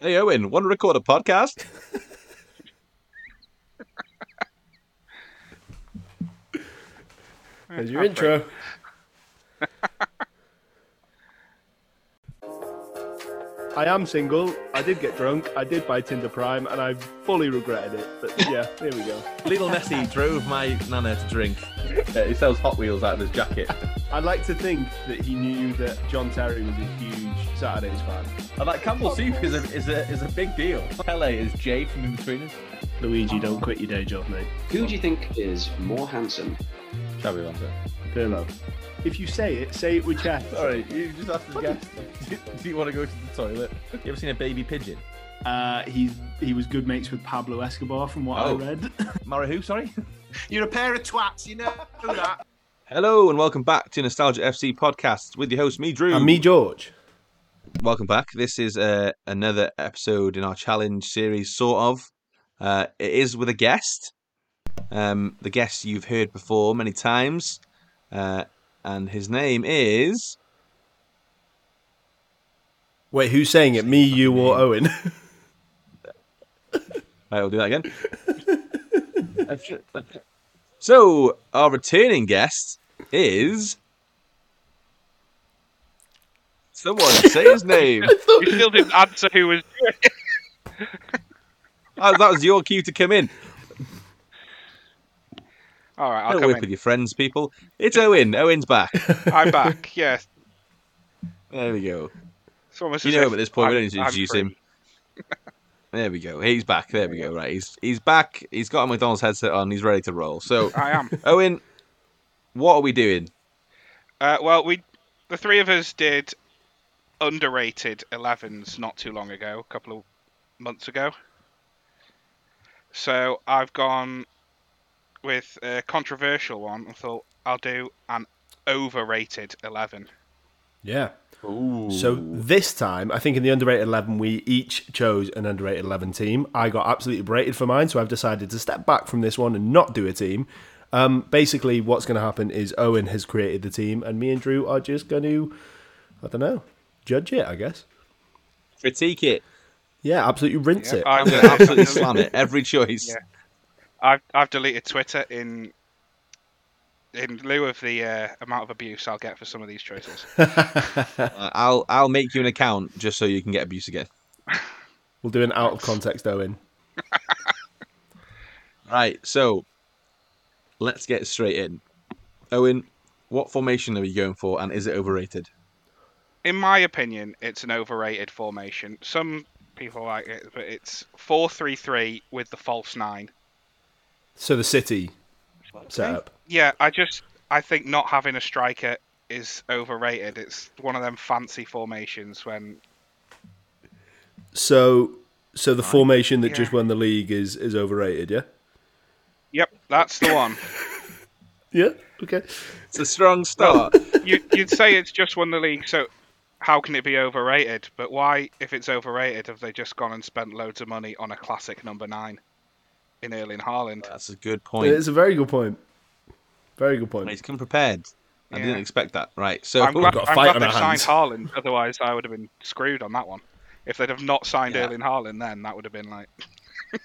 Hey Owen, want to record a podcast? There's your intro. I am single. I did get drunk. I did buy Tinder Prime, and I fully regretted it. But yeah, here we go. Little Nessie drove my nana to drink. Yeah, he sells Hot Wheels out of his jacket. I'd like to think that he knew that John Terry was a huge Saturdays fan. And like Campbell Soup is a, is a is a big deal. Pele is Jay from Inbetweeners. Luigi, don't quit your day job, mate. Who do you think is more handsome? Shall we answer? Pirlo. If you say it, say it with chest. Sorry, you just have to guess. Do you want to go to the toilet? You ever seen a baby pigeon? Uh, he's he was good mates with Pablo Escobar, from what Oh. I read. Mara who, sorry? You're a pair of twats, you know that. Hello and welcome back to Nostalgia FC podcast with your host, me, Drew. and me, George. Welcome back. This is uh, another episode in our challenge series, sort of. Uh, it is with a guest. Um, the guest you've heard before many times. Uh, and his name is. Wait, who's saying it? Me, you, or Owen? Right, we'll do that again. so, our returning guest is. Someone say his name. You still didn't answer who was doing it. That was your cue to come in. All right, I'll Don't come work in. with your friends, people. It's Owen. Owen's back. I'm back. Yeah. There we go. It's almost You as know him at this point. We don't need to introduce free. him. There we go. He's back. There we go. Right. He's he's back. He's got a McDonald's headset on. He's ready to roll. So, I am. Owen, what are we doing? Uh, well, we, the three of us did underrated 11s not too long ago, a couple of months ago. So I've gone with a controversial one. I thought I'll do an overrated 11. yeah. Ooh. So this time, I think in the underrated 11, we each chose an underrated 11 team. I got absolutely berated for mine, so I've decided to step back from this one and not do a team. Um, basically, what's going to happen is Owen has created the team, and me and Drew are just going to, I don't know, judge it, I guess. critique it. Yeah, absolutely rinse Yeah, it. I'm I'm going to absolutely slam it. Every choice. Yeah. I've I've deleted Twitter in in lieu of the uh, amount of abuse I'll get for some of these choices. Uh, I'll I'll make you an account just so you can get abuse again. We'll do an out of context Owen. Right. So, let's get straight in. Owen, what formation are we going for, and is it overrated? in my opinion, it's an overrated formation. Some people like it, but it's four three three with the false nine. So the City setup. Yeah, I just I think not having a striker is overrated. It's one of them fancy formations when So, so the formation that Yeah. just won the league is is overrated. Yeah. Yep, that's the one. Yeah. Okay. It's a strong start. you, you'd say it's just won the league, so how can it be overrated? But why, if it's overrated, have they just gone and spent loads of money on a classic number nine in Erling Haaland? That's a good point. It's a very good point. Very good point. He's come prepared. I Yeah. didn't expect that. Right. So I'm glad, got a I'm fight glad on they our signed. Haaland. Otherwise, I would have been screwed on that one. If they'd have not signed Yeah. Erling Haaland, then that would have been like,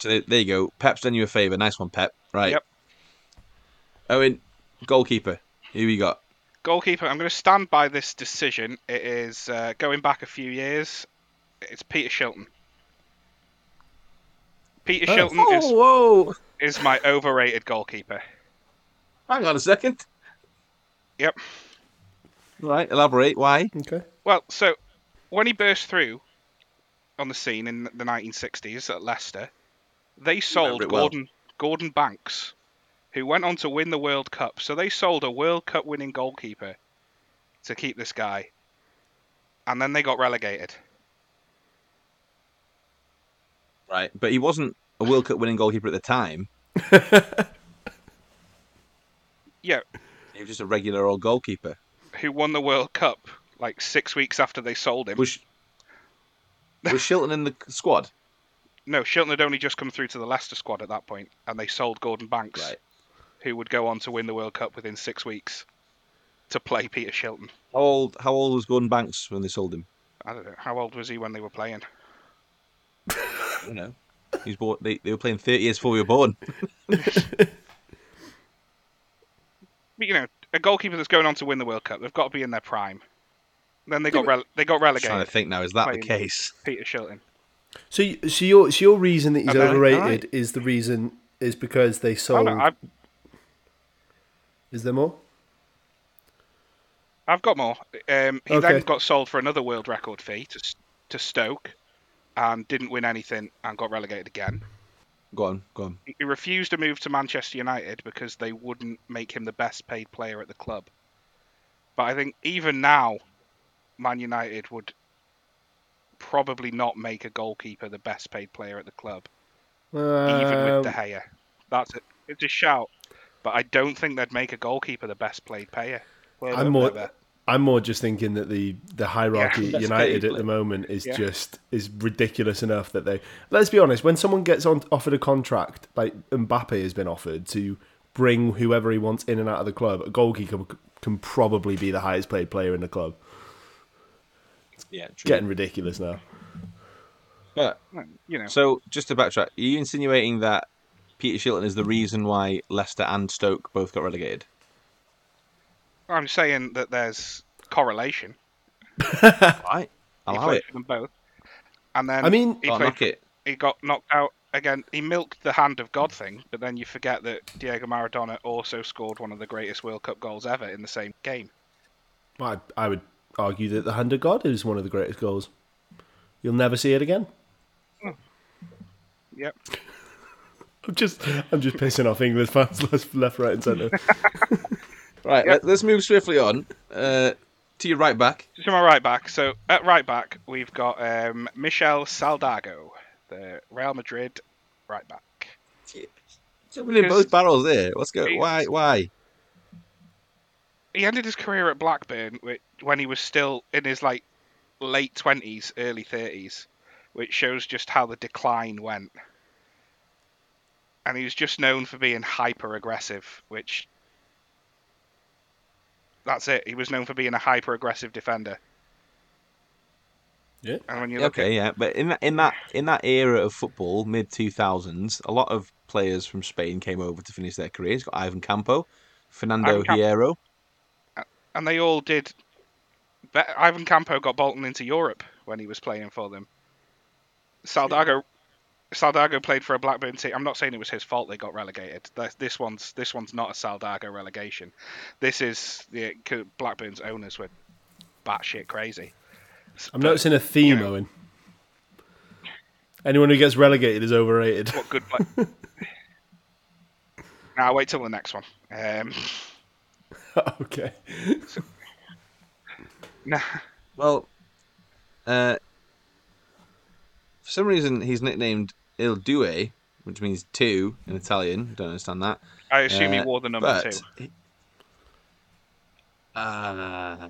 So there, there you go. Pep's done you a favour. Nice one, Pep. Right. Yep. Owen, goalkeeper. Who we got? goalkeeper. I'm going to stand by this decision. It is uh, going back a few years. It's Peter Shilton. Peter Oh. Shilton oh, is, whoa! is my overrated goalkeeper. Hang on a second. Yep. Right. Elaborate. Why? Okay. Well, so when he burst through on the scene in the 1960s at Leicester, they sold it well. Gordon Gordon Banks, who went on to win the World Cup. So they sold a World Cup winning goalkeeper to keep this guy, and then they got relegated. Right. But he wasn't a World Cup winning goalkeeper at the time. Yeah, He was just a regular old goalkeeper. who won the World Cup like six weeks after they sold him. Was was Shilton in the squad? No, Shilton had only just come through to the Leicester squad at that point, and they sold Gordon Banks, Right. who would go on to win the World Cup within six weeks, to play Peter Shilton. How old? How old was Gordon Banks when they sold him? I don't know how old was he when they were playing. I don't know. He was born, they, they were playing 30 years before we were born. But, you know, a goalkeeper that's going on to win the World Cup, they've got to be in their prime. Then they got but- rele- they got I'm trying to think now, is that the Playing- case? Peter Shilton. So, y- so your so your reason that he's I know, overrated right. is the reason is because they Oh, sold. no, I've, Is there more? I've got more. Um, he Okay. then got sold for another world record fee to S- to Stoke, and didn't win anything and got relegated again. Go on, go on. He refused to move to Manchester United because they wouldn't make him the best paid player at the club. But I think even now, Man United would probably not make a goalkeeper the best paid player at the club, even with De Gea. That's it. It's a shout, but I don't think they'd make a goalkeeper the best paid player. player I'm more. ever. I'm more just thinking that the the hierarchy Yeah. United paid at the moment is Yeah. just is ridiculous enough that they. Let's be honest. When someone gets on offered a contract like Mbappe has been offered to bring whoever he wants in and out of the club, a goalkeeper can, can probably be the highest paid player in the club. Yeah, true. Getting ridiculous now. But, You know, so, just to backtrack, are you insinuating that Peter Shilton is the reason why Leicester and Stoke both got relegated? I'm saying that there's correlation. Right. I'll he allow played it. for them both, and then I mean, he oh, I'll played knock it. he got knocked out again. He milked the hand of God thing, but then you forget that Diego Maradona also scored one of the greatest World Cup goals ever in the same game. I, I would argue that the hand of God is one of the greatest goals. You'll never see it again. Yep. I'm just, I'm just pissing off English fans left, left right, and centre. Right, Yep. let, us move swiftly on uh, to your right back. To my right back. So at right back we've got um, Michel Saldago, the Real Madrid right back. Jumping in both barrels there. What's going? he- Why? Why? He ended his career at Blackburn whi- when he was still in his like late twenties, early thirties, which shows just how the decline went. And he was just known for being hyper aggressive, which that's it. He was known for being a hyper aggressive defender. Yeah. And when you look Okay, yeah, but in that in that in that era of football, mid two thousands, a lot of players from Spain came over to finish their careers. Got Ivan Campo, Fernando Ivan Hierro. at, and they all did. Ivan Campo got Bolton into Europe when he was playing for them. Saldago, Saldago played for a Blackburn team. I'm not saying it was his fault they got relegated. This one's this one's not a Saldago relegation. This is the 'cause Blackburn's owners were batshit crazy. I'm noticing a theme, you know. Owen. Anyone who gets relegated is overrated. What good play? now wait till the next one. Um, okay. nah, Well, uh, for some reason he's nicknamed Il Due, which means two in Italian. Don't understand that. I assume he Uh, wore the number but two. he- Uh,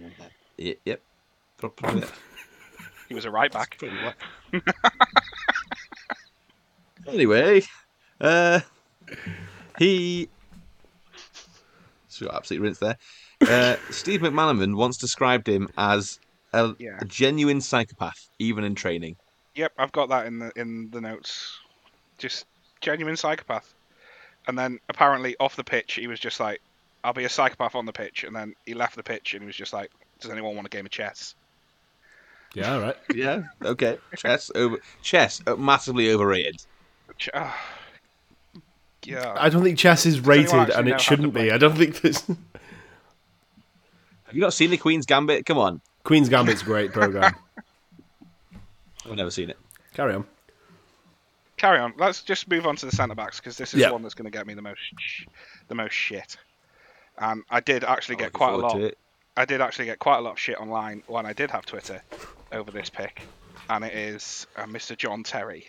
y- yep. Pro- Probably, He was a right back. anyway, uh, he. So absolutely rinsed there. Uh, Steve McManaman once described him as a, Yeah. a genuine psychopath, even in training. Yep, I've got that in the in the notes. Just genuine psychopath. And then apparently off the pitch, he was just like, "I'll be a psychopath on the pitch." And then he left the pitch and he was just like, "Does anyone want a game of chess?" Yeah, all right. Yeah. Okay. Chess over. Chess uh, massively overrated. Ch- ah. yeah. I don't think chess is rated, and it shouldn't be. I don't think this. Have you not seen the Queen's Gambit? Come on. Queen's Gambit's a great program. I've never seen it. Carry on. Carry on. Let's just move on to the centre backs because this is Yeah. the one that's going to get me the most sh- the most shit. And I did actually get quite a lot. I did actually get quite a lot of shit online when I did have Twitter over this pick, and it is uh, Mr. John Terry.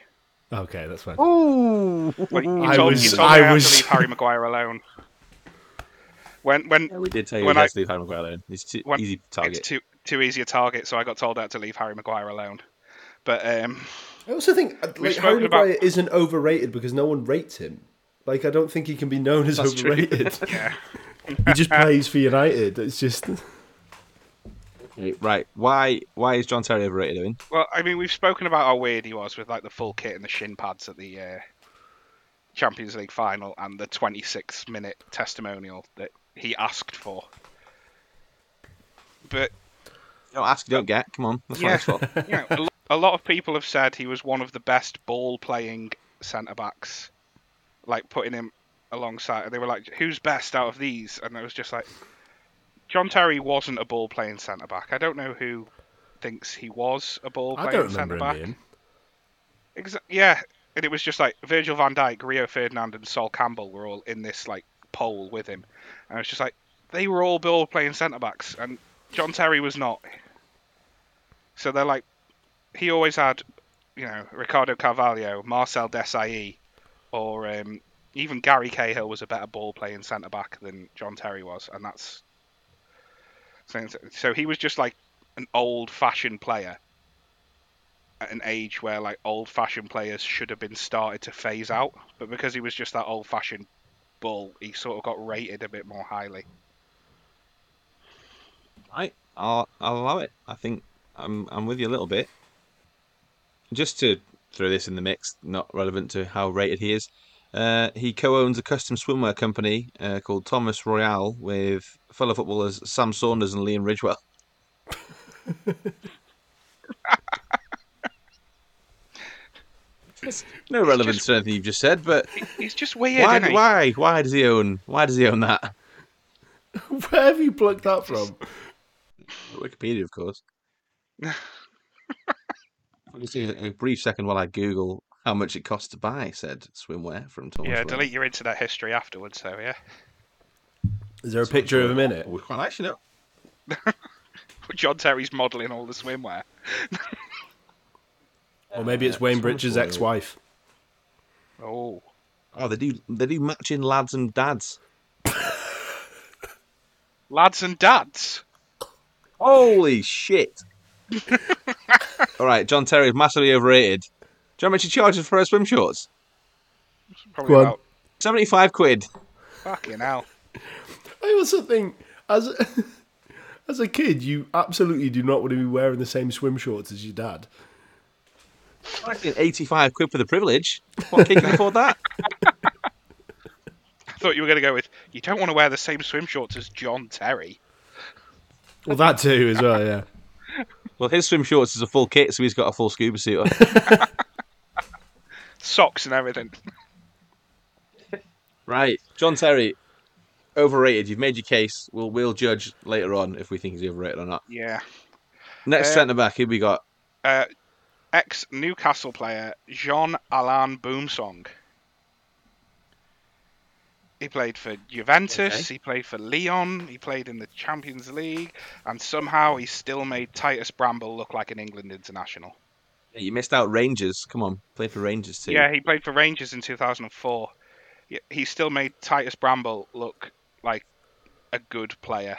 Okay, that's fine. Ooh. Well, you I told, was- you told me I I, had was- to leave Harry Maguire alone. When when Yeah, we did tell you When when I- I, to leave Harry Maguire alone. He's too when easy target. it's too too easy a target, so I got told out to leave Harry Maguire alone. But um, I also think uh, like, spoken Harry about- Maguire isn't overrated because no one rates him. Like I don't think he can be known as That's overrated. yeah, he just plays for United. It's just Right. Why why is John Terry overrated, Owen? Well, I mean, we've spoken about how weird he was with like the full kit and the shin pads at the uh, Champions League final and the 26 minute testimonial that he asked for. But don't ask, don't get. Come on. That's Yeah. what it's for. you know, a, lot of people have said he was one of the best ball playing centre backs. Like putting him alongside, they were like, "Who's best out of these?" And it was just like, John Terry wasn't a ball playing centre back. I don't know who thinks he was a ball I playing centre back. Exa- yeah, and it was just like Virgil van Dijk, Rio Ferdinand, and Sol Campbell were all in this like poll with him, and it's just like they were all ball playing centre backs, and John Terry was not. So they're like, he always had, you know, Ricardo Carvalho, Marcel Desailly, or um, even Gary Cahill was a better ball playing centre back than John Terry was, and that's. So so he was just like an old fashioned player at an age where like old fashioned players should have been started to phase out, but because he was just that old fashioned bull, he sort of got rated a bit more highly. Right. I'll I'll allow it. I think I'm I'm with you a little bit. Just to throw this in the mix, not relevant to how rated he is. Uh, he co-owns a custom swimwear company uh, called Thomas Royall with fellow footballers Sam Saunders and Liam Ridgewell. no relevance just- to anything you've just said, but He's just weird, why? isn't he? Why? Why does he own? Why does he own that? Where have you plucked that from? Wikipedia, of course. I'll just a, a brief second while I Google how much it costs to buy said swimwear from Thomas. Yeah, Royall. delete your internet history afterwards, so yeah. Is there a picture of him in it? Oh, we quite actually know. John Terry's modelling all the swimwear. Or maybe it's Wayne Bridges' ex-wife. Oh. Oh, they do. They do matching lads and dads. Lads and dads. Holy shit! All right, John Terry is massively overrated. Do you know how much he charges for her swim shorts? Probably Go on. about Seventy-five quid. fucking hell. I also think as as a kid, you absolutely do not want to be wearing the same swim shorts as your dad. I think Eighty-five quid for the privilege. What kid can afford that? I thought you were going to go with, you don't want to wear the same swim shorts as John Terry. Well, that too as well. Yeah. Well, his swim shorts is a full kit, so he's got a full scuba suit. on. Socks and everything. Right, John Terry, overrated. You've made your case. We'll we'll judge later on if we think he's overrated or not. Yeah. Next Uh, centre back, who we got? Uh, ex Newcastle player Jean Alain Boumsong. He played for Juventus, Okay. he played for Lyon, he played in the Champions League, and somehow he still made Titus Bramble look like an England international. Yeah, you missed out Rangers. Come on, play for Rangers too. Yeah, he played for Rangers in 2004. He- He still made Titus Bramble look like a good player.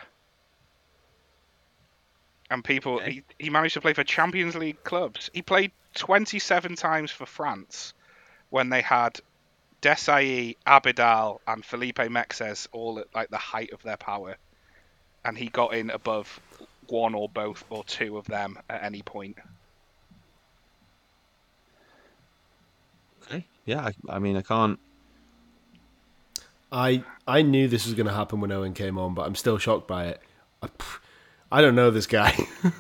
And people, Okay. he, he managed to play for Champions League clubs. He played 27 times for France when they had Desailly, Abidal, and Felipe Mexes all at like the height of their power. And he got in above one or both or two of them at any point. Okay. Yeah, I, I mean, I can't. I I knew this was going to happen when Owen came on, but I'm still shocked by it. I, I don't know this guy.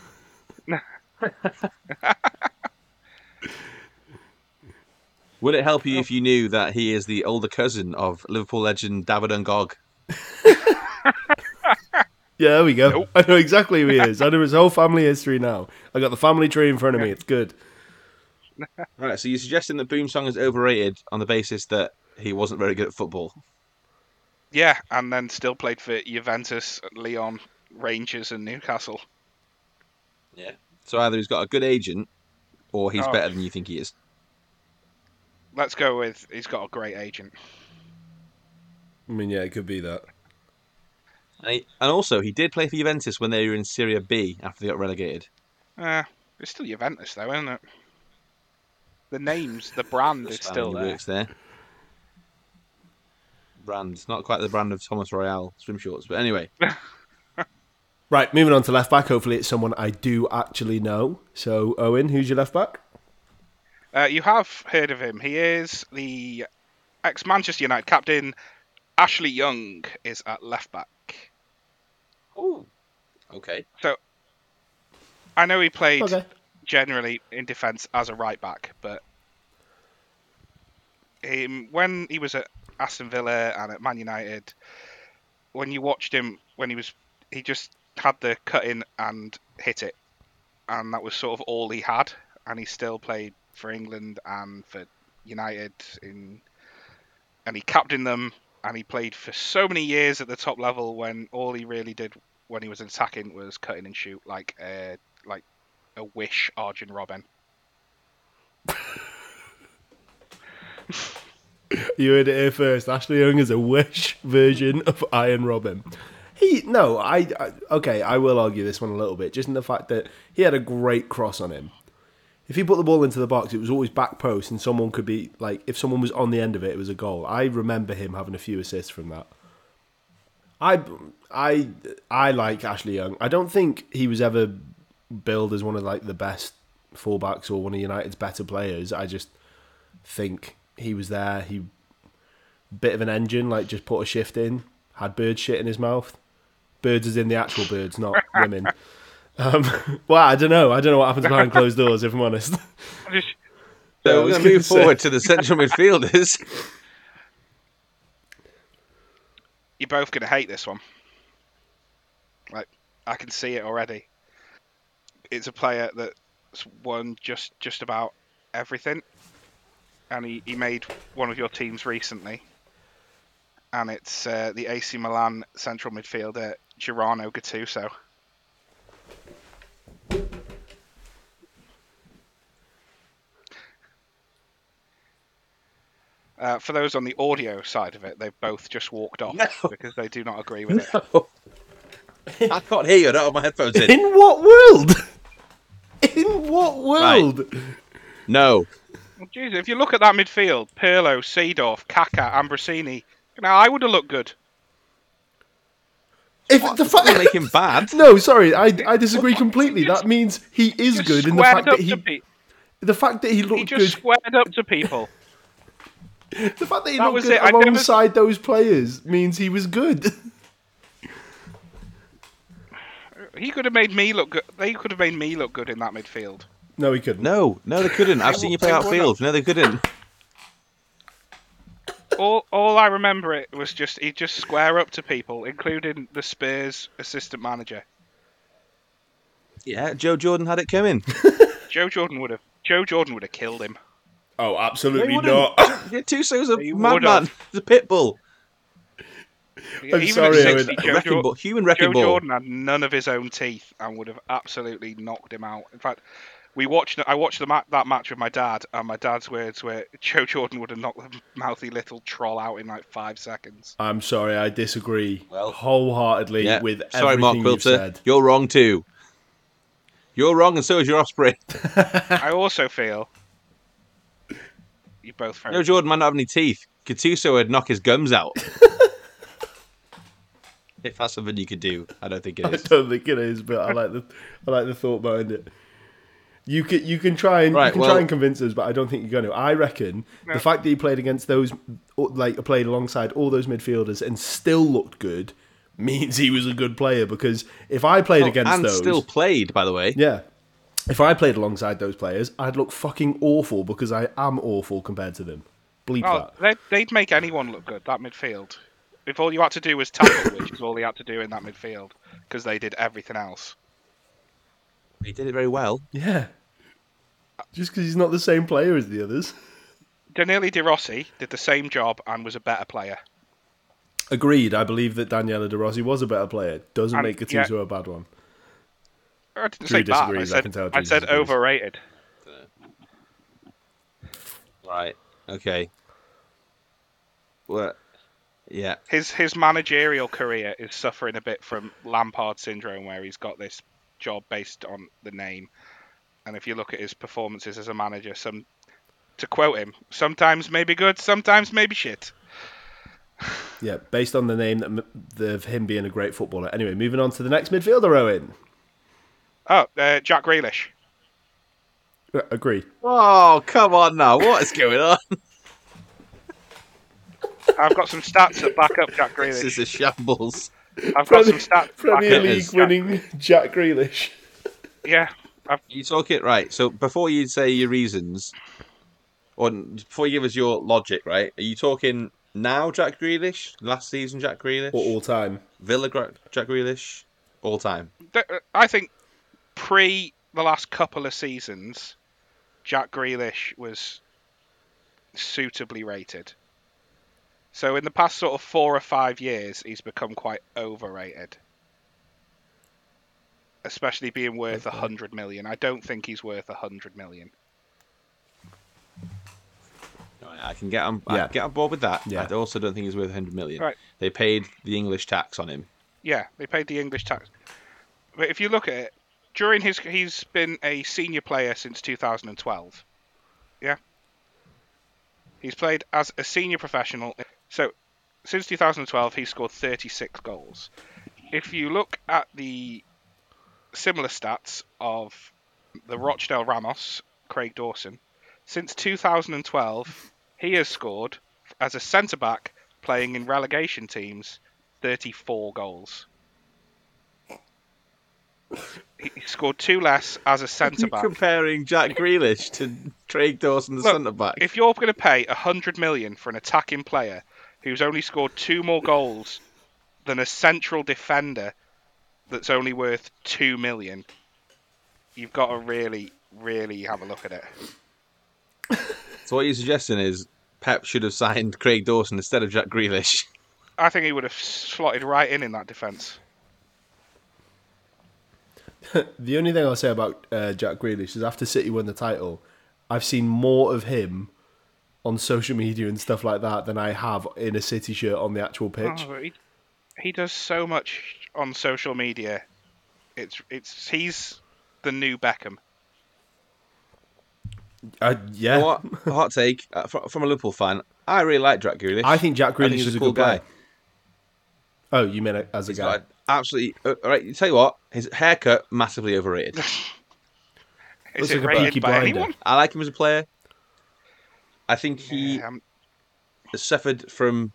Would it help you oh. if you knew that he is the older cousin of Liverpool legend David Ngog? yeah, there we go. Nope. I know exactly who he is. I know his whole family history now. I got the family tree in front of me. It's good. Right. So you're suggesting that Boumsong is overrated on the basis that he wasn't very good at football? Yeah, and then still played for Juventus, Leon, Rangers, and Newcastle. Yeah. So either he's got a good agent, or he's Oh. better than you think he is. Let's go with he's got a great agent. I mean, yeah, it could be that. And, he, and also, he did play for Juventus when they were in Serie B after they got relegated. Uh, it's still Juventus though, isn't it? The names, the brand is still there. works there. Brand, not quite the brand of Thomas Royall swim shorts, but anyway. Right, moving on to left back. Hopefully, it's someone I do actually know. So, Owen, who's your left back? Uh, you have heard of him. He is the ex Manchester United captain. Ashley Young is at left back. Oh, okay. So I know he played Okay. generally in defence as a right back, but him, when he was at Aston Villa and at Man United, when you watched him when he was, he just had the cut in and hit it, and that was sort of all he had. And he still played for England and for United in, and he captained them, and he played for so many years at the top level when all he really did when he was attacking was cutting and shoot like uh, like a wish Arjen Robben. You heard it here first. Ashley Young is a wish version of Arjen Robben. He no, I, I okay. I will argue this one a little bit, just in the fact that he had a great cross on him. If he put the ball into the box, it was always back post, and someone could be like, if someone was on the end of it, it was a goal. I remember him having a few assists from that. I, I, I like Ashley Young. I don't think he was ever billed as one of like the best fullbacks or one of United's better players. I just think he was there. He bit of an engine, like just put a shift in. Had bird shit in his mouth. Birds is in the actual birds, not women. Um, well, I don't know. I don't know what happens behind closed doors. If I'm honest. I just- Yeah, I So we're going to gonna move say- forward to the central midfielders. You're both going to hate this one. Like, I can see it already. It's a player that's won just just about everything, and he, he made one of your teams recently. And it's uh, the AC Milan central midfielder Gennaro Gattuso. Uh, for those on the audio side of it, they've both just walked off No. because they do not agree with it. I can't hear you. I don't have my headphones in. In what world? In what world? No. Well, Jeez, if you look at that midfield, Pirlo, Seedorf, Kaká, Ambrosini, now I would have looked good. If the Doesn't fact make him bad. no, sorry, I, I disagree completely. That means he is Just good in the squared fact up that he pe- the fact that he he looked just good squared up to people. the fact that he That looked was good it, I never- alongside those players means he was good. He could have made me look good. They could have made me look good in that midfield. no, he couldn't. No, no, they couldn't. I've seen you play They outfield. No, they couldn't. All, all I remember it was just he'd just square up to people, including the Spurs assistant manager. Yeah, Joe Jordan had it coming. Joe Jordan would have. Joe Jordan would have killed him. Oh, They absolutely wouldn't. not. Yeah, Tuso's a He madman. would've. He's pit bull. I'm Even sorry, at Owen. 60, A Joe, wrecking Jor- ball. Human wrecking Joe ball. Jordan had none of his own teeth and would have absolutely knocked him out. In fact, we watched. I watched the ma- that match with my dad, and my dad's words were Joe Jordan would have knocked the mouthy little troll out in like five seconds. I'm sorry, I disagree Well, wholeheartedly Yeah. with Sorry, Mark everything you've Quilter. said. You're wrong too. You're wrong, and so is your offspring. I also feel you both. very- Joe Jordan might not have any teeth. Gattuso would knock his gums out. if that's something you could do, I don't think it I don't think it is, but I like the I like the thought behind it. You can you can try and you can well- try and convince us, but I don't think you're going to. I reckon No. the fact that he played against those, like played alongside all those midfielders and still looked good, means he was a good player. Because if I played Oh, against and those, still played, by the way. yeah, if I played alongside those players, I'd look fucking awful because I am awful compared to them. Bleep Oh, that. they'd, they'd make anyone look good. That midfield. If all you had to do was tackle, which is all he had to do in that midfield, because they did everything else. He did it very well. Yeah, just because he's not the same player as the others. Daniele De Rossi did the same job and was a better player. Agreed. I believe that Daniele De Rossi was a better player. Doesn't And- make Gattuso a bad one. I didn't Drew say bad. I disagrees, I said, can tell I said overrated. Right. Okay. Well, yeah. His his managerial career is suffering a bit from Lampard syndrome, where he's got this job based on the name. And if you look at his performances as a manager, some to quote him, sometimes maybe good, sometimes maybe shit. Yeah, based on the name that of him being a great footballer. Anyway, moving on to the next midfielder, Owen. Oh, uh, Jack Grealish. Uh, Agree. Oh, come on now. What is going on? I've got some stats that back up Jack Grealish. This is a shambles. I've got some stats. that back Premier up League Jack- winning Jack Grealish. Yeah, I've, You talk it right. So before you say your reasons, or before you give us your logic, right? Are you talking now, Jack Grealish? Last season, Jack Grealish? Or all time. Villa, Gra- Jack Grealish? All time. I think pre the last couple of seasons, Jack Grealish was suitably rated. So in the past sort of four or five years, he's become quite overrated. Especially being worth a Okay. hundred million. I don't think he's worth a hundred million. I can get on. Yeah. can get on board with that. Yeah. I also don't think he's worth a 100 million. Right. They paid the English tax on him. Yeah, they paid the English tax. But if you look at it, during his he's been a senior player since 2012. Yeah. He's played as a senior professional. So since 2012 he's scored 36 goals. If you look at the similar stats of the Rochdale Ramos, Craig Dawson, since 2012 he has scored as a centre back playing in relegation teams 34 goals. Scored two less as a centre You're back. comparing Jack Grealish to Craig Dawson, the centre back. If you're going to pay 100 million for an attacking player who's only scored two more goals than a central defender that's only worth 2 million, you've got to really, really have a look at it. So what you're suggesting is Pep should have signed Craig Dawson instead of Jack Grealish. I think he would have slotted right in in that defence. The only thing I'll say about uh, Jack Grealish is after City won the title, I've seen more of him on social media and stuff like that than I have in a City shirt on the actual pitch. Oh, he, he does so much on social media. It's it's he's the new Beckham. Uh, yeah, You know what? A hot take uh, fr- from a Liverpool fan. I really like Jack Grealish. I think Jack I think Grealish is a a cool good guy. guy. Oh, you mean as a He's guy? got absolutely. Uh, all right, you tell you what, his haircut massively overrated. Is Looks it like a rated Peaky by Blinder. anyone? I like him as a player. I think he Yeah, um, suffered from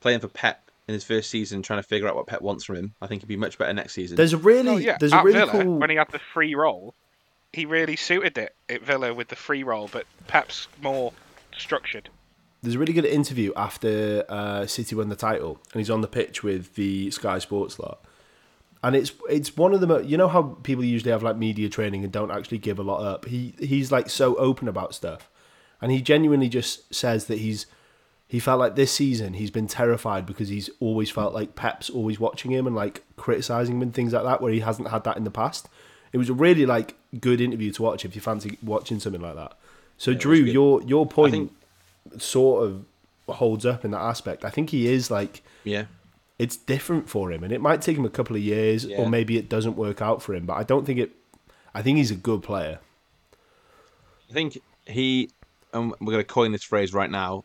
playing for Pep in his first season, trying to figure out what Pep wants from him. I think he'd be much better next season. There's a really, oh, yeah. there's at a really Villa, cool. when he had the free roll, he really suited it at Villa with the free roll, but Pep's more structured. There's a really good interview after uh, City won the title, and he's on the pitch with the Sky Sports lot. And it's it's one of the mo- you know how people usually have like media training and don't actually give a lot up. He he's like so open about stuff, and he genuinely just says that he's he felt like this season he's been terrified because he's always felt like Pep's always watching him and like criticizing him and things like that, where he hasn't had that in the past. It was a really like good interview to watch if you fancy watching something like that. So Drew, your your point sort of holds up in that aspect. I think he is like yeah. it's different for him, and it might take him a couple of years, Yeah. or maybe it doesn't work out for him. But I don't think it. I think he's a good player. I think he, and we're going to coin this phrase right now.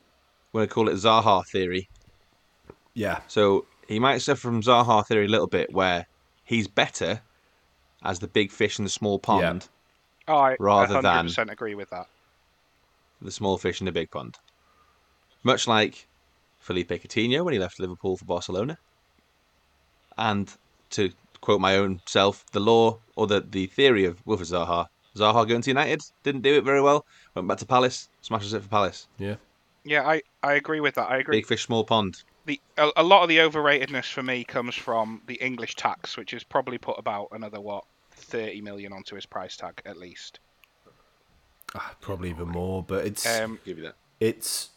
We're going to call it Zaha theory. Yeah, So he might suffer from Zaha theory a little bit, where he's better as the big fish in the small pond, Oh, I Rather 100% agree with that. The small fish in the big pond. Much like Felipe Coutinho when he left Liverpool for Barcelona. And to quote my own self, the law or the, the theory of Wilfred Zaha, Zaha going to United didn't do it very well. Went back to Palace, smashes it for Palace. yeah. Yeah, I, I agree with that. I agree. Big fish, small pond. The a, a lot of the overratedness for me comes from the English tax, which has probably put about another what 30 million onto his price tag at least. Ah, probably even more, but it's Um, Give you that. it's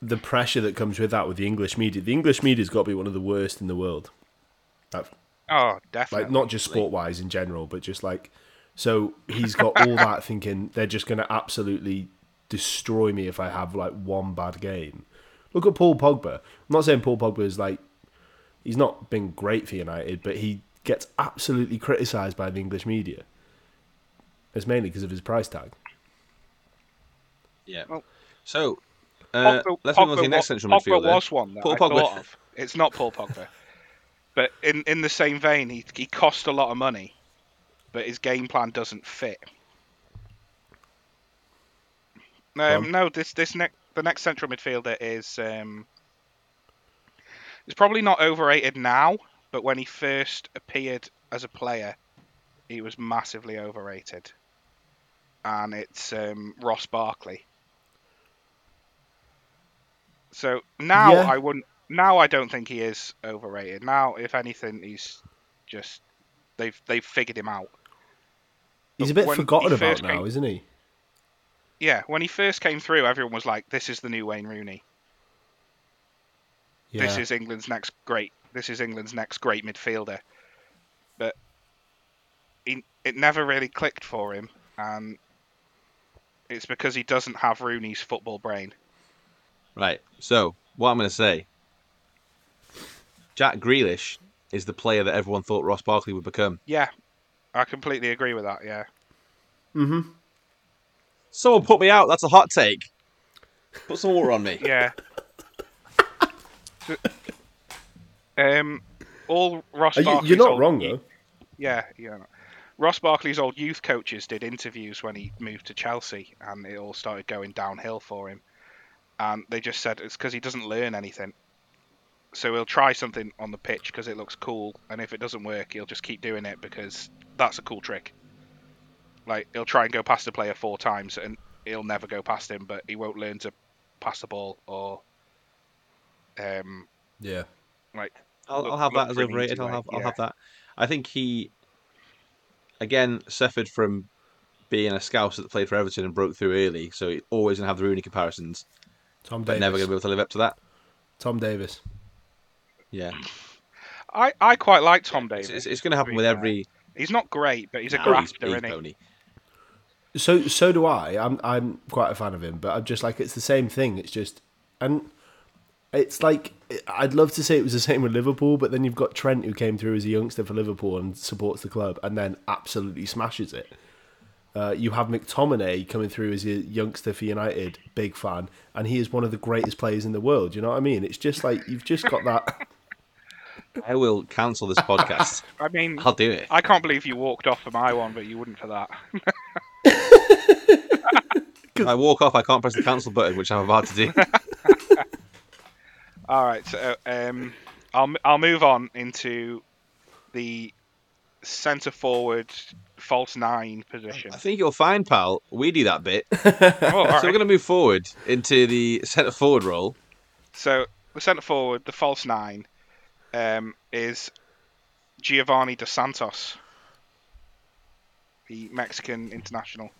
the pressure that comes with that with the English media. The English media's got to be one of the worst in the world. That, oh, definitely. like not just sport wise in general, but just like so he's got all that thinking they're just going to absolutely destroy me if I have like one bad game. Look at Paul Pogba. I'm not saying Paul Pogba is like he's not been great for United, but he gets absolutely criticised by the English media. It's mainly because of his price tag. Yeah. Well- so, Uh, Pogba, let's move on to the next central Pogba midfielder. was one that Paul I Pogba. thought of. It's not Paul Pogba, but in in the same vein, he he cost a lot of money, but his game plan doesn't fit. Um, no, this this next the next central midfielder is um, is probably not overrated now, but when he first appeared as a player, he was massively overrated, and it's um, Ross Barkley. So now Yeah. I wouldn't. Now I don't think he is overrated. Now, if anything, he's just they've they've figured him out. He's a bit forgotten about first now, isn't he? Yeah, when he first came through, everyone was like, "This is the new Wayne Rooney. Yeah. This is England's next great. This is England's next great midfielder." But he, it never really clicked for him, and it's because he doesn't have Rooney's football brain. Right. So what I'm going to say, Jack Grealish is the player that everyone thought Ross Barkley would become. Yeah, I completely agree with that. Yeah. Mm-hmm. Someone put me out. That's a hot take. Put some water on me. Yeah. um, all Ross You, you're not old- wrong though. Yeah, yeah. Ross Barkley's old youth coaches did interviews when he moved to Chelsea, and it all started going downhill for him. And they just said it's because he doesn't learn anything. So he'll try something on the pitch because it looks cool, and if it doesn't work, he'll just keep doing it because that's a cool trick. Like he'll try and go past a player four times, and he'll never go past him, but he won't learn to pass the ball or um Yeah. like I'll, look- I'll have that as for an overrated. I'll way, have I'll have that. I think he again suffered from being a scouser that played for Everton and broke through early, so he's always gonna have the Rooney comparisons, Tom but Davies. never gonna be able to live up to that. Tom Davies. Yeah, I I quite like Tom Davies. it's, it's, it's gonna happen with fair. every. He's not great, but he's a No, grafter, he's, isn't he? pony. So so do I. I'm I'm quite a fan of him, but I'm just like it's the same thing. It's just and it's like I'd love to say it was the same with Liverpool, but then you've got Trent who came through as a youngster for Liverpool and supports the club, and then absolutely smashes it. Uh, you have McTominay coming through as a youngster for United, big fan, and he is one of the greatest players in the world. You know what I mean? It's just like you've just got that. I will cancel this podcast. I mean, I'll do it. I can't believe you walked off for my one, but you wouldn't for that. If I walk off, I can't press the cancel button, which I'm about to do. All right, so um, I'll I'll move on into the centre forward false nine position. I think you'll find, pal. We do that bit. Oh, So right. we're going to move forward into the centre forward role. So the centre forward, the false nine, um, is Giovanni dos Santos, the Mexican international.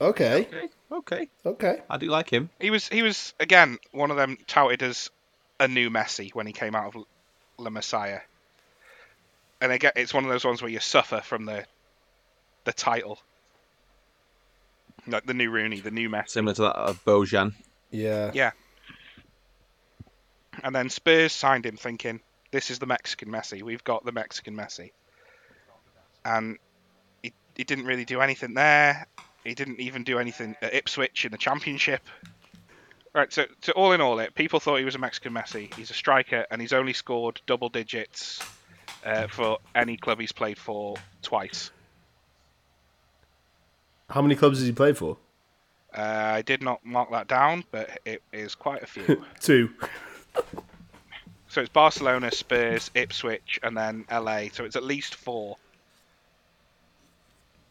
Okay, Okay, okay. I do like him. He was he was again one of them touted as a new Messi when he came out of La Masia. And again, it's one of those ones where you suffer from the the title, like the new Rooney, the new Messi. Similar to that of Bojan. Yeah. Yeah. And then Spurs signed him thinking, this is the Mexican Messi. We've got the Mexican Messi. And he, he didn't really do anything there. He didn't even do anything at Ipswich in the Championship. Right, so, so all in all, it people thought he was a Mexican Messi. He's a striker, and he's only scored double digits uh, for any club he's played for twice. How many clubs has he played for? Uh, I did not mark that down, but it is quite a few. Two. So it's Barcelona, Spurs, Ipswich, and then LA. So it's at least four.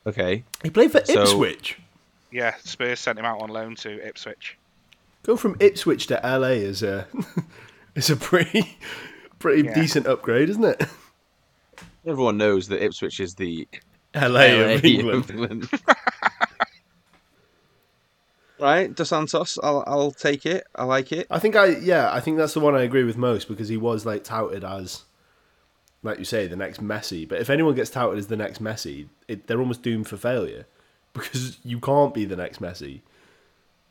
Okay. He played for So- Ipswich. Yeah, Spurs sent him out on loan to Ipswich. Go from Ipswich to LA is a is a pretty pretty Yeah. decent upgrade, isn't it? Everyone knows that Ipswich is the LA, LA of England. England. right, Dos Santos. I'll I'll take it. I like it. I think I yeah, I think that's the one I agree with most because he was like touted as like you say, the next Messi. But if anyone gets touted as the next Messi, it, they're almost doomed for failure because you can't be the next Messi.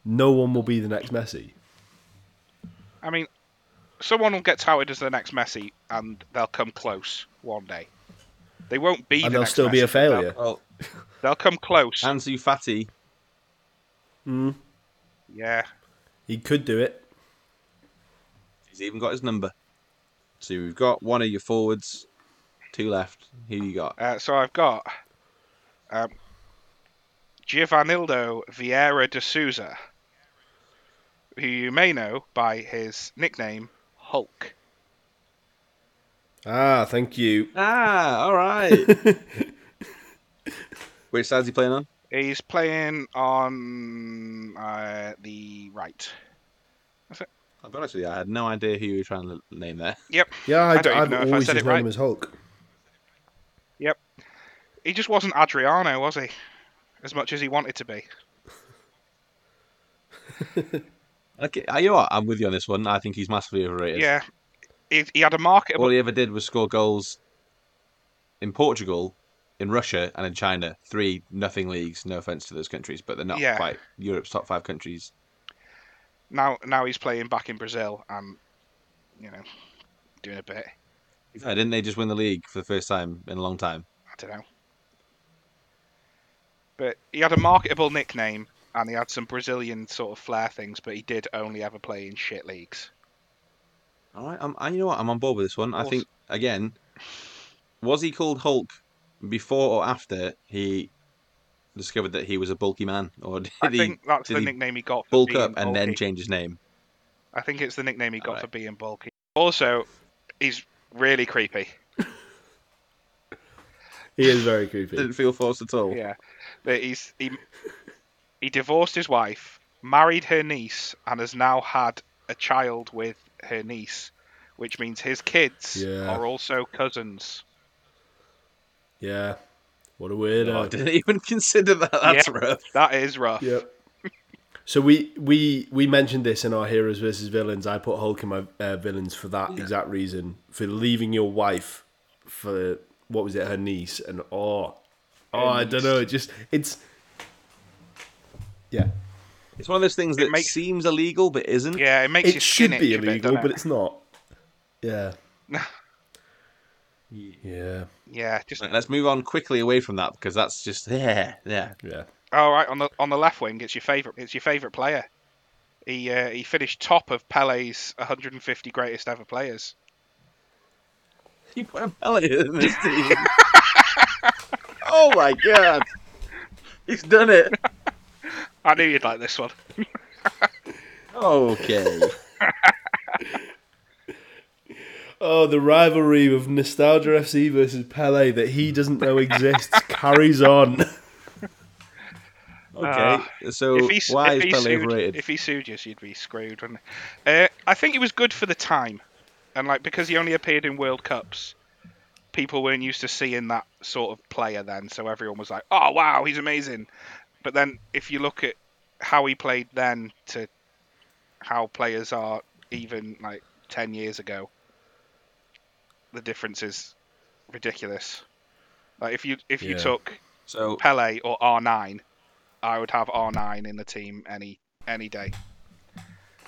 No one will be the next Messi. I mean, someone will get touted as the next Messi, and they'll come close one day. They won't be. And the they'll next still be a failure. They'll, they'll come close. Ansu Fati. yeah. He could do it. He's even got his number. So we've got one of your forwards, two left. Who you got? Uh, so I've got um, Givanildo Vieira de Sousa, who you may know by his nickname Hulk. Ah, thank you. Ah, all right. Which side's he playing on? He's playing on uh, the right. That's it. I'll be honest with you, I had no idea who you were trying to name there. Yep. Yeah, I, I don't I've know if I always said just it known right. him as Hulk. Yep. He just wasn't Adriano, was he? As much as he wanted to be. Okay, you know what? I'm with you on this one. I think he's massively overrated. Yeah. He, he had a marketable. All he ever did was score goals in Portugal, in Russia, and in China. Three nothing leagues. No offense to those countries, but they're not Yeah. quite Europe's top five countries. Now, now he's playing back in Brazil and, you know, doing a bit. Uh, didn't they just win the league for the first time in a long time? I don't know. But he had a marketable nickname and he had some Brazilian sort of flair things, but he did only ever play in shit leagues. All right, I'm, I, you know what? I'm on board with this one. I think again, was he called Hulk before or after he discovered that he was a bulky man, or did I he think that's did the he nickname he got for bulk being up and then change his name? I think it's the nickname he got Alright. for being bulky. Also, he's really creepy. He is very creepy. Didn't feel forced at all. Yeah, but he's he he divorced his wife, married her niece, and has now had a child with her niece, which means his kids Yeah. are also cousins. Yeah. What a weirdo. Oh, I didn't even consider that. That's Yeah. rough. That is rough. Yep. So we we we mentioned this in our heroes versus villains. I put Hulk in my uh, villains for that exact reason for leaving your wife for what was it her niece and oh oh I don't know it just it's yeah It's one of those things that makes- seems illegal but isn't. Yeah, it makes your it should skin be itch a bit, illegal but it? it's not yeah yeah yeah. Just Right, Let's move on quickly away from that because that's just yeah, yeah. yeah all right on the on the left wing. It's your favorite. It's your favorite player. He uh, he finished top of Pele's 150 greatest ever players. You put a pellet in this team. oh my god, he's done it. I knew you'd like this one. Okay. oh the rivalry of Nostalgia FC versus Pele that he doesn't know exists carries on Okay. so if he, why if is he Pele sued, overrated? If he sued you, you'd be screwed. Wouldn't? Uh, I think he was good for the time, and like because he only appeared in World Cups, people weren't used to seeing that sort of player then. So everyone was like, "Oh wow, he's amazing." But then if you look at how he played then to how players are even like ten years ago, the difference is ridiculous. Like if you if you Yeah. took So Pele or R9, I would have R9 in the team any any day.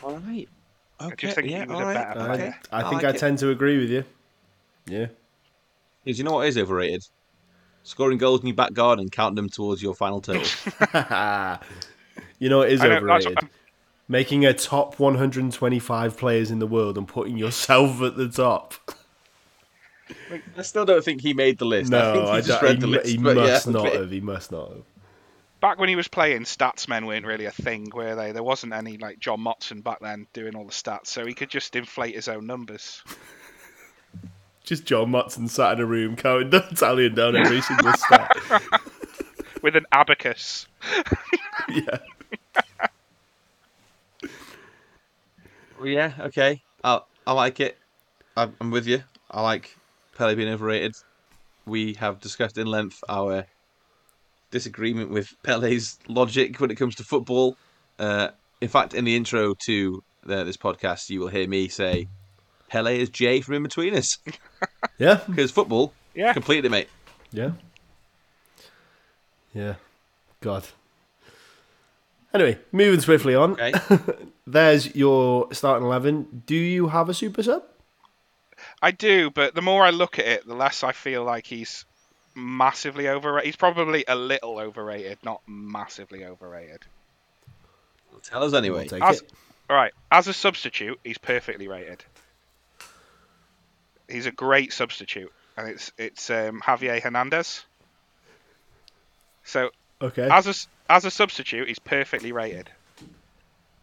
all right. Okay. just think he yeah. was all a better I, player. I I think like I tend to agree with you yeah Because you know what is overrated? Scoring goals in your back garden, counting them towards your final total. you know it is I know, overrated making a top 125 players in the world and putting yourself at the top. I still don't think he made the list. I think No, he I just don't- read he, the list. he must yeah, not have. He must not have. Back when he was playing, statsmen weren't really a thing, were they? There wasn't any like John Motson back then doing all the stats, so he could just inflate his own numbers. Just John Motson sat in a room counting down, tallying down every single stat. with an abacus. yeah. Well, yeah, okay. I I like it. I'm, I'm with you. I like Pele being overrated. We have discussed in length our disagreement with Pele's logic when it comes to football. Uh, in fact, in the intro to uh, this podcast, you will hear me say Pele is Jay from Inbetweeners Yeah. because football Yeah. completely, mate. Yeah. Yeah. God. Anyway, moving swiftly on. Okay. There's your starting 11. Do you have a super sub? I do, but the more I look at it, the less I feel like he's massively overrated. He's probably a little overrated, not massively overrated. Tell us anyway. We'll take As, it. All right, as a substitute, he's perfectly rated. He's a great substitute, and it's it's um, Javier Hernandez. So Okay. as a as a substitute, he's perfectly rated.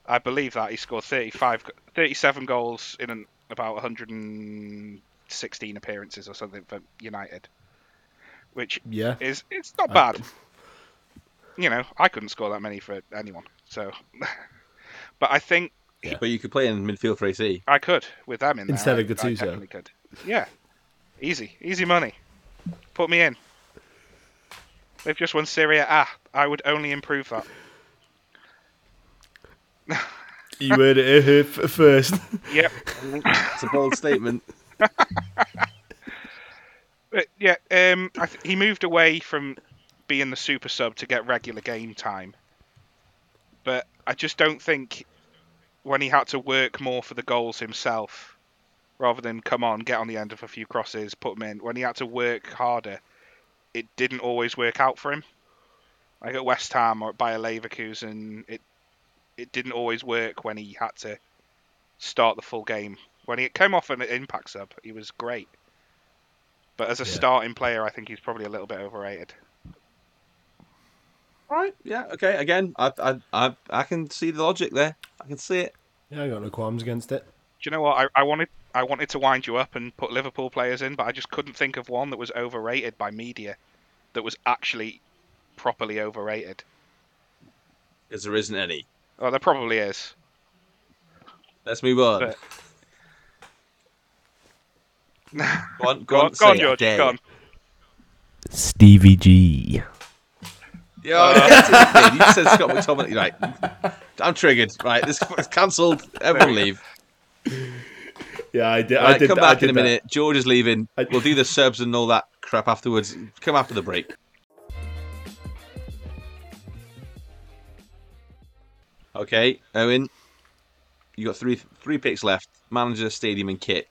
I believe that he scored 35, 37 goals in an, about 116 appearances or something for United, which yeah. is it's not I- bad. You know, I couldn't score that many for anyone, so. but I think But you could play in midfield for AC. I could with them in there. Instead I- of I Gattuso. definitely could. Yeah, easy, easy money. Put me in. They've just won Serie A. Ah, I would only improve that. You heard it here f- first. Yep. It's a bold statement. But yeah, um, I th- he moved away from being the super sub to get regular game time. But I just don't think when he had to work more for the goals himself, rather than come on, get on the end of a few crosses, put them in. When he had to work harder, it didn't always work out for him. Like at West Ham or at Bayer Leverkusen, it it didn't always work when he had to start the full game. When he came off an impact sub, he was great. But as a Yeah. starting player, I think he's probably a little bit overrated. All right. Yeah. Okay. Again, I, I, I, I can see the logic there. I can see it. yeah, I got no qualms against it. Do you know what? I, I wanted I wanted to wind you up and put Liverpool players in, but I just couldn't think of one that was overrated by media, that was actually properly overrated. Because there isn't any. Oh, there probably is. Let's move on. But- Go on. Go, Go on. on, go on say George. Go on. Stevie G. Yeah, uh, get it, kid. you said Scott McTominay. Right. Mm, I'm triggered. Right. This is cancelled. Everyone leave. Yeah, I did. I Right, did. come that- I back in a that. minute. George is leaving. I- We'll do the subs and all that crap afterwards. Come after the break. Okay, Owen, you got three three picks left: manager, stadium, and kit.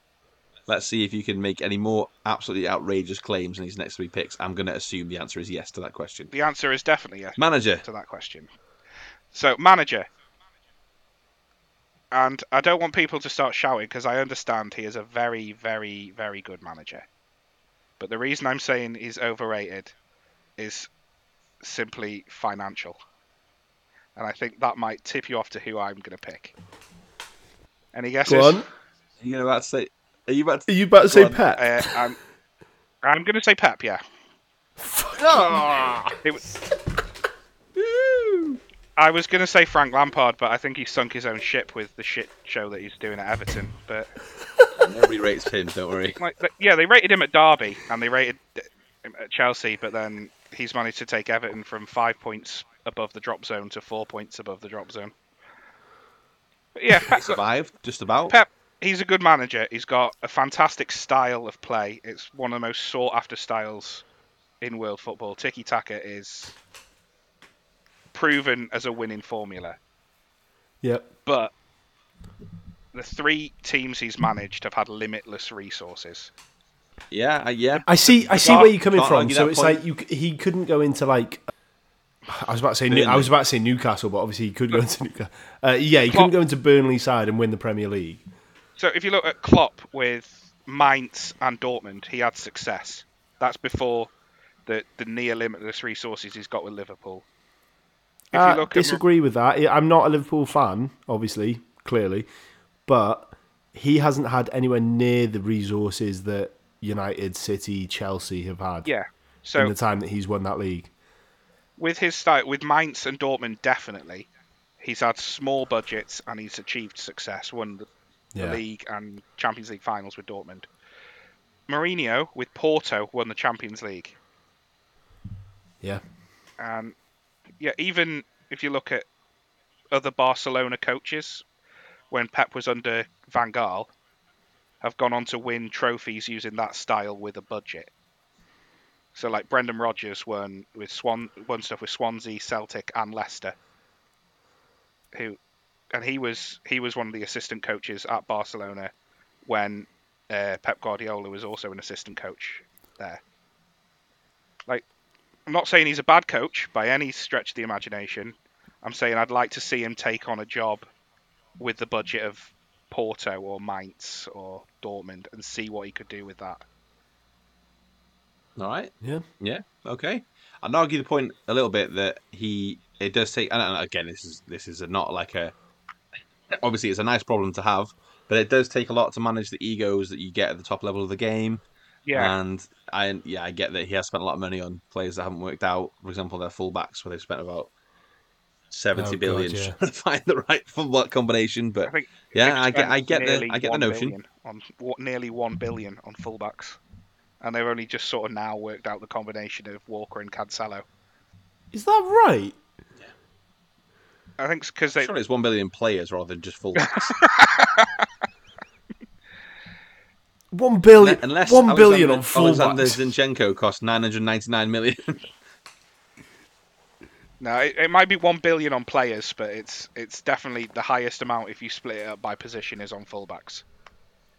Let's see if you can make any more absolutely outrageous claims in these next three picks. I'm going to assume the answer is yes to that question. The answer is definitely yes Manager, to that question. So manager, and I don't want people to start shouting because I understand he is a very, very, very good manager. But the reason I'm saying he's overrated is simply financial, and I think that might tip you off to who I'm going to pick. Any guesses? Go on. are you about to say? Are you about to? Are you about to say on. Pep? Uh, I'm, I'm going to say Pep. Yeah. It was- I was going to say Frank Lampard, but I think he sunk his own ship with the shit show that he's doing at Everton. But Nobody rates him. Don't worry. like, but, yeah, they rated him at Derby and they rated him at Chelsea, but then he's managed to take Everton from five points above the drop zone to four points above the drop zone. But yeah, Pep, Survived just about. Pep, he's a good manager. He's got a fantastic style of play. It's one of the most sought after styles in world football. Tiki taka is proven as a winning formula. Yep. But the three teams he's managed have had limitless resources. Yeah, uh, yeah. I see. I see where you're coming from. So it's point. like you. He couldn't go into like. I was about to say. New, I was about to say Newcastle, but obviously he could go into Newcastle. Uh, yeah, he Klopp- couldn't go into Burnley side and win the Premier League. So if you look at Klopp with Mainz and Dortmund, he had success. That's before the the near limitless resources he's got with Liverpool. If you look at disagree with that. I- I'm not a Liverpool fan, obviously, clearly, but he hasn't had anywhere near the resources that United, City, Chelsea have had yeah, in so the time that he's won that league. with his style, with Mainz and Dortmund, definitely, he's had small budgets and he's achieved success. Won the Yeah. league and Champions League finals with Dortmund. Mourinho with Porto won the Champions League, Yeah. and yeah, even if you look at other Barcelona coaches, when Pep was under Van Gaal, have gone on to win trophies using that style with a budget. So like Brendan Rodgers won with Swan won stuff with Swansea, Celtic, and Leicester. Who, and he was he was one of the assistant coaches at Barcelona when uh, Pep Guardiola was also an assistant coach there. Like, I'm not saying he's a bad coach by any stretch of the imagination. I'm saying I'd like to see him take on a job with the budget of Porto or Mainz or Dortmund and see what he could do with that. All right. Yeah. Yeah. Okay. I'd argue the point a little bit that he it does take. And and again, this is this is a, not like a. Obviously, it's a nice problem to have, but it does take a lot to manage the egos that you get at the top level of the game. Yeah, And I yeah, I get that he has spent a lot of money on players that haven't worked out. For example, their fullbacks, where they've spent about seventy Oh, God, yeah. trying to find the right fullback combination. But I yeah, I get spent I get the I get the notion. on what nearly one billion on fullbacks, and they've only just sort of now worked out the combination of Walker and Cancelo. Is that right? I think it's because they Sure, it's one billion players rather than just fullbacks. One billion. Unless one billion on Alexander fullbacks. Zinchenko cost nine hundred ninety nine million. no, it, it might be one billion on players, but it's it's definitely the highest amount if you split it up by position is on fullbacks.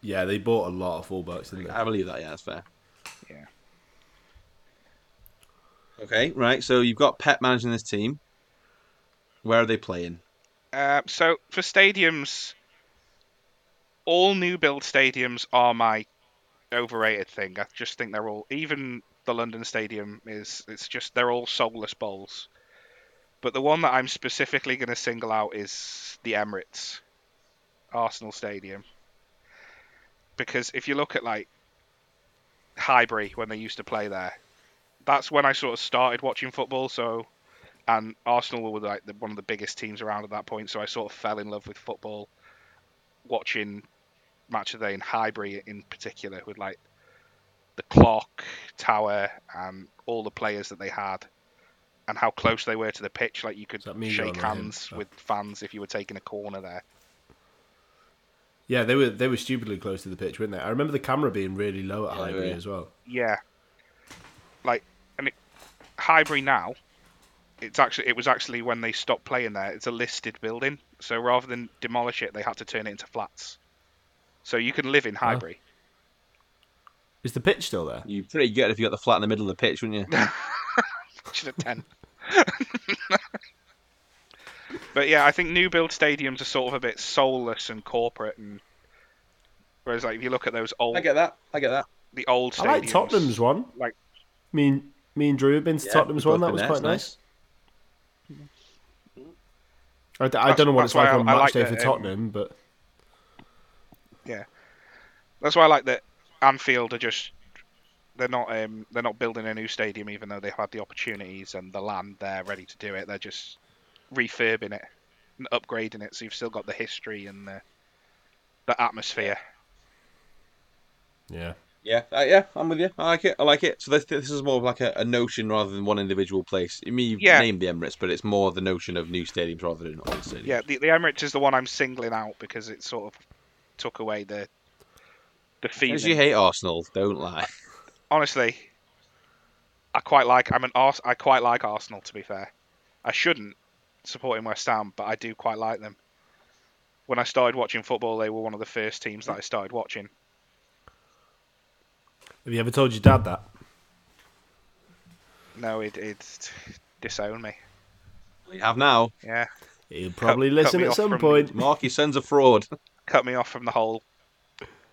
Yeah, they bought a lot of fullbacks, didn't they? I believe that. Yeah, that's fair. Yeah. Okay, right. So you've got Pep managing this team. Where are they playing? Uh, so for stadiums, all new build stadiums are my overrated thing. I just think they're all even the London Stadium is it's just they're all soulless bowls. But the one that I'm specifically going to single out is the Emirates, Arsenal Stadium, because if you look at like Highbury when they used to play there, that's when I sort of started watching football. So and Arsenal were like the, one of the biggest teams around at that point. So I sort of fell in love with football, watching match of the day in Highbury in particular, with like the clock tower and all the players that they had, and how close they were to the pitch. Like you could Is that me shake going him? hands with fans if you were taking a corner there. Yeah, they were they were stupidly close to the pitch, weren't they? I remember the camera being really low at Yeah, Highbury were. as well. Yeah, like and it, Highbury now. It's actually it was actually when they stopped playing there. It's a listed building, so rather than demolish it, they had to turn it into flats. So you can live in Highbury. Is the pitch still there? You pretty good if you got the flat in the middle of the pitch, wouldn't you? Should have ten. but yeah, I think new build stadiums are sort of a bit soulless and corporate, and whereas like if you look at those old, I get that. I get that. the old stadiums, I like Tottenham's one. like- me and me and Drew have been to Yeah, Tottenham's we've one. That was been quite there, nice. I, d- I don't know what it's like I- on match like day that, for um, Tottenham, but Yeah. That's why I like that Anfield are just they're not um, they're not building a new stadium even though they've had the opportunities and the land there ready to do it. They're just refurbing it and upgrading it so you've still got the history and the the atmosphere. yeah. Yeah, uh, yeah, I'm with you. I like it. I like it. So this, this is more of like a, a notion rather than one individual place. I mean, you've Yeah. named the Emirates, but it's more the notion of new stadiums rather than old stadiums. Yeah, the, the Emirates is the one I'm singling out because it sort of took away the the feeling. Because you hate Arsenal, don't lie. Honestly, I quite like. I'm an Ars- I quite like Arsenal. To be fair, I shouldn't supporting West Ham, but I do quite like them. When I started watching football, they were one of the first teams that I started watching. Have you ever told your dad that? No, it it disowned me. We have now. Yeah, He'll probably cut listen me at off some from- point. Mark, your son's a fraud. cut me off from the whole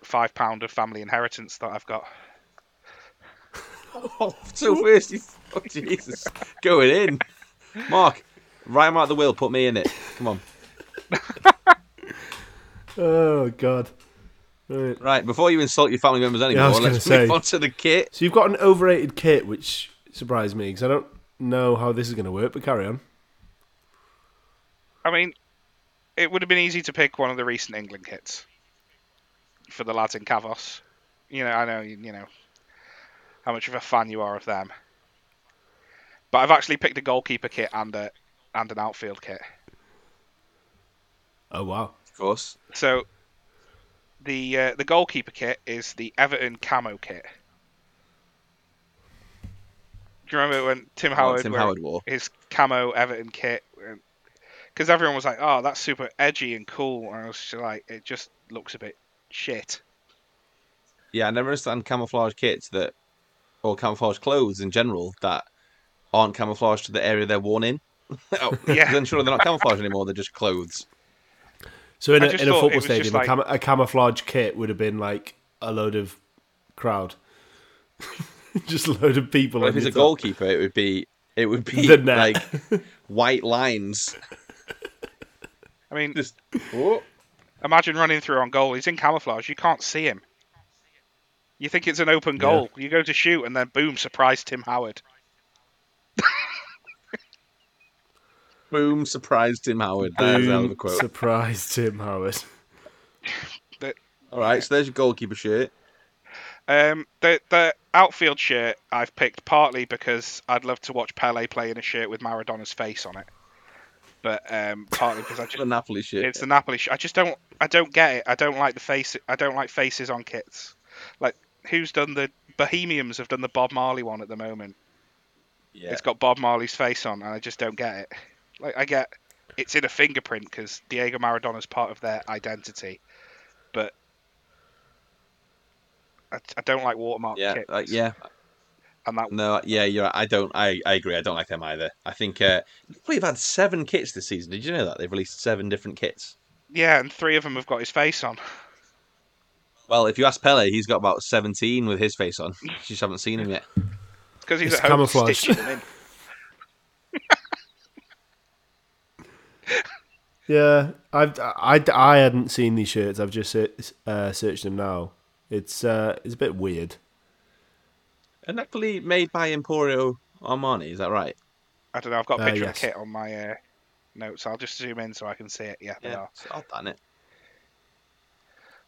five pound of family inheritance that I've got. Oh, so first, you, oh Jesus, going in. Mark, write him out the will. Put me in it. Come on. Oh God. Right. Right, before you insult your family members I anymore, was gonna let's move on to the kit. So you've got an overrated kit, which surprised me because I don't know how this is going to work. But carry on. I mean, it would have been easy to pick one of the recent England kits for the lads in Kavos. You know, I know you you know how much of a fan you are of them, but I've actually picked a goalkeeper kit and a and an outfield kit. Oh wow. Of course. So the uh, the goalkeeper kit is the Everton camo kit. Do you remember when Tim Howard, Tim wore Howard wore. his camo Everton kit? Because everyone was like, "Oh, that's super edgy and cool," and I was just like, "It just looks a bit shit." Yeah, I never understand camouflage kits that, or camouflage clothes in general that aren't camouflaged to the area they're worn in. oh, Yeah. Then surely they're not camouflage anymore. They're just clothes. So in I a, just in a football was just stadium, a, cam- a camouflage kit would have been like a load of crowd, just a load of people. Well, on if it's a top. goalkeeper, it would be it would be The net. like white lines. I mean, Just oh. imagine running through on goal. He's in camouflage. You can't see him. You think it's an open goal. You go to shoot, and then boom, surprise Tim Howard. Boom! Surprised Tim Howard. There's a hell of a quote. surprise Tim Howard. All right, so there's your goalkeeper shirt. Um, the the outfield shirt I've picked partly because I'd love to watch Pele play in a shirt with Maradona's face on it, but um, partly because I The just Napoli shirt. it's the Napoli shirt. I just don't I don't get it. I don't like the face. I don't like faces on kits. Like who's done the Bohemians have done the Bob Marley one at the moment. yeah. It's got Bob Marley's face on, and I just don't get it. Like I get it's in a fingerprint because Diego Maradona's part of their identity, but I, I don't like watermark yeah, kits. uh, yeah. and that No, yeah, you're. right. I don't. I, I agree. I don't like them either. I think uh, we've had seven kits this season. Did you know that they've released seven different kits? yeah, and three of them have got his face on. Well, if you ask Pele, he's got about seventeen with his face on. You just haven't seen him yet. because he's It's at home camouflage. stitching them in. Yeah, I've I, I hadn't seen these shirts. I've just uh, searched them now. It's uh, it's a bit weird. And Napoli made by Emporio Armani. Is that right? I don't know. I've got a Uh, picture yes. of the kit on my uh, notes. I'll just zoom in so I can see it. Yeah, they are. It's odd, that, it?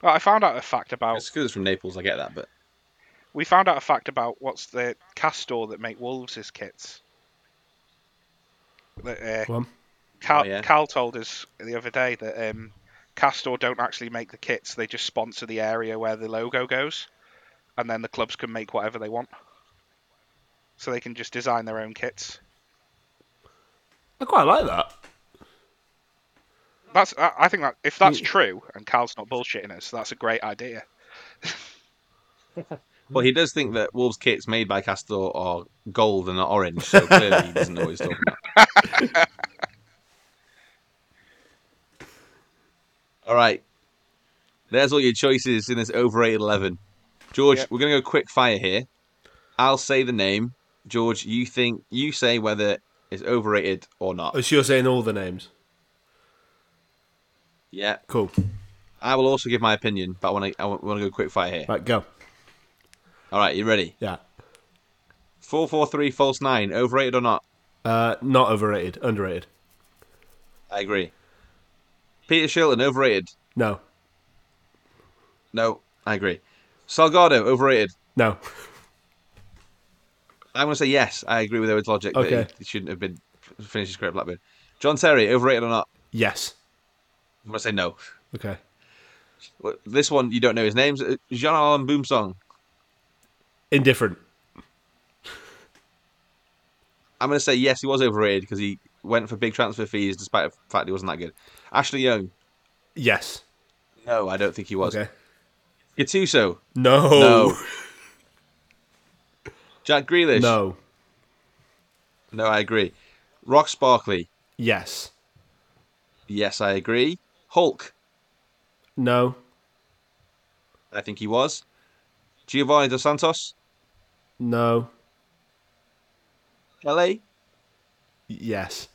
Well, I found out a fact about. It's because it's from Naples. I get that, but We found out a fact about what's the Castore that make Wolves' kits. That, uh, Go on. Cal, Oh, yeah. Cal told us the other day that um, Castore don't actually make the kits; they just sponsor the area where the logo goes, and then the clubs can make whatever they want. So they can just design their own kits. I quite like that. That's I, I think that if that's Mm. true and Cal's not bullshitting us, that's a great idea. well, he does think that Wolves kits made by Castore are gold and not orange. So clearly, he doesn't know what he's talking about. all right, there's all your choices in this overrated eleven. George, Yep. we're gonna go quick fire here. I'll say the name. George, you think you say whether it's overrated or not. Oh, so you're saying all the names. Yeah, Cool. I will also give my opinion, but I want to I want to go quick fire here. Right, go. All right, you ready? Yeah. Four four three false nine. Overrated or not? Uh, not overrated. Underrated. I agree. Peter Shilton overrated. No. No, I agree. Salgado overrated. No. I'm going to say yes. I agree with Owen's logic that Okay. he, he shouldn't have been finished his career at Blackburn. John Terry overrated or not? Yes. I'm going to say no. Okay. This one you don't know his name. Jean Alain Boumsong. Indifferent. I'm going to say yes. He was overrated because he went for big transfer fees despite the fact he wasn't that good. Ashley Young. Yes. No, I don't think he was. Okay. Gattuso. No. No. Jack Grealish. No. No, I agree. Rock Sparkley. Yes. Yes, I agree. Hulk. No. I think he was. Giovanni Dos Santos. No. LA. Yes.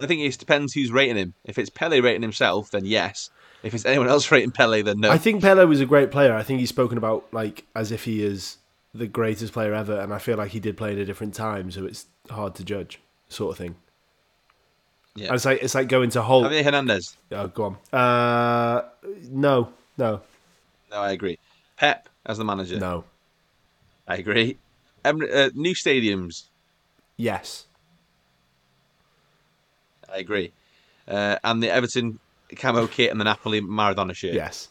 I think it depends who's rating him. If it's Pele rating himself, then yes. If it's anyone else rating Pele, then no. I think Pele was a great player. I think he's spoken about like as if he is the greatest player ever, and I feel like he did play at a different time, so it's hard to judge, sort of thing. Yeah. And it's like it's like going to Hull. Javier Hernandez. Oh, go on. Uh, no, no, No, I agree. Pep as the manager. no. I agree. Em- uh, new stadiums. Yes. I agree. Uh, and the Everton camo kit and the Napoli Maradona shirt. Yes.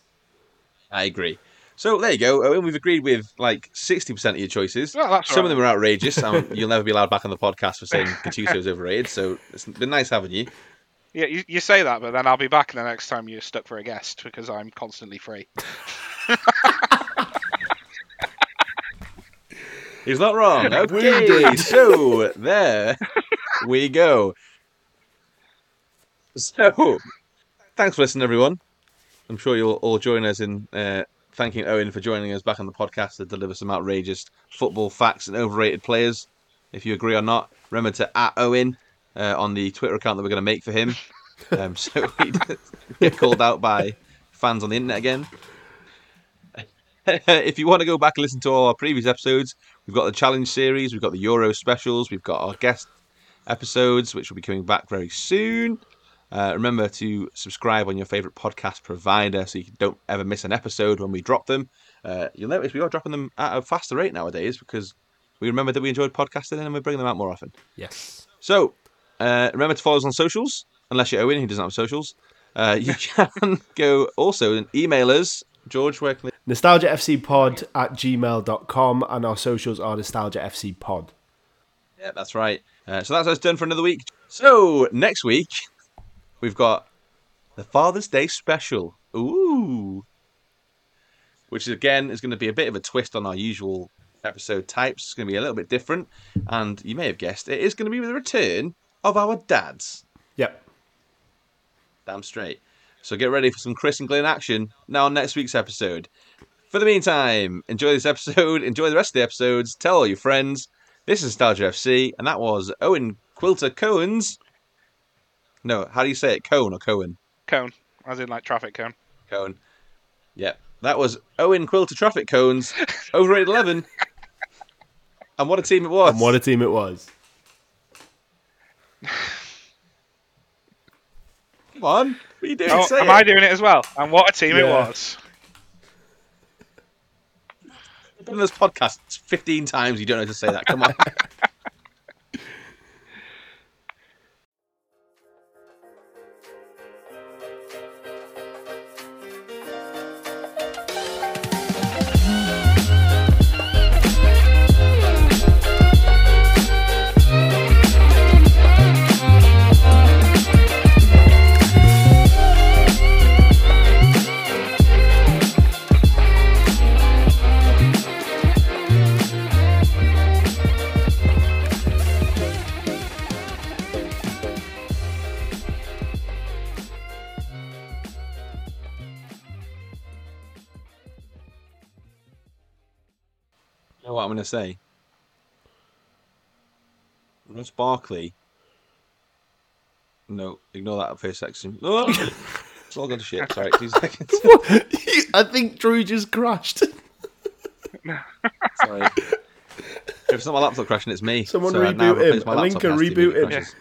I agree. So there you go. Owen. We've agreed with like sixty percent of your choices. Well, that's Some all of them are outrageous. Um, you'll never be allowed back on the podcast for saying Gattuso's overrated. So it's been nice having you. Yeah, you, you say that, but then I'll be back the next time you're stuck for a guest because I'm constantly free. He's not wrong. Okay, so there we go. So thanks for listening, everyone. I'm sure you'll all join us in uh, thanking Owen for joining us back on the podcast to deliver some outrageous football facts and overrated players. If you agree or not, remember to at Owen uh, on the Twitter account that we're going to make for him, um, so he get called out by fans on the internet again. if you want to go back and listen to all our previous episodes, we've got the challenge series, we've got the Euro specials, we've got our guest episodes, which will be coming back very soon. Uh, remember to subscribe on your favorite podcast provider so you don't ever miss an episode when we drop them. Uh, you'll notice we are dropping them at a faster rate nowadays because we remember that we enjoyed podcasting and we're bringing them out more often. Yes. So, uh, remember to follow us on socials, unless you're Owen, who doesn't have socials. Uh, you can go also and email us. George, where can they... NostalgiaFCpod at gmail.com and our socials are NostalgiaFCpod. Yeah, that's right. Uh, so that's us done for another week. So, next week, we've got the Father's Day special. Ooh. Which, again, is going to be a bit of a twist on our usual episode types. It's going to be a little bit different. And you may have guessed, it is going to be with the return of our dads. Yep. Damn straight. So get ready for some Chris and Glenn action now on next week's episode. For the meantime, enjoy this episode, enjoy the rest of the episodes, tell all your friends. This is Nostalgia FC, and that was Owen Quilter Cohen's. No, how do you say it? Cohen or Cohen? Cone, as in like traffic cone. Cohen. Yep. That was Owen Quilter Traffic Cones, overrated 11. and what a team it was. And what a team it was. Come on. What are you doing? Oh, Say am it. I doing it as well? And what a team it was. I've done this podcast 15 times. You don't know how to say that. Come on. to say? Ross Barkley. No, ignore that first section. Oh, it's all gone to shit. Sorry, two seconds. I think Drew just crashed. Sorry. If it's not my laptop crashing, it's me. Someone So now reboot I've replaced him. my laptop, it has to be reboot if him. crashes.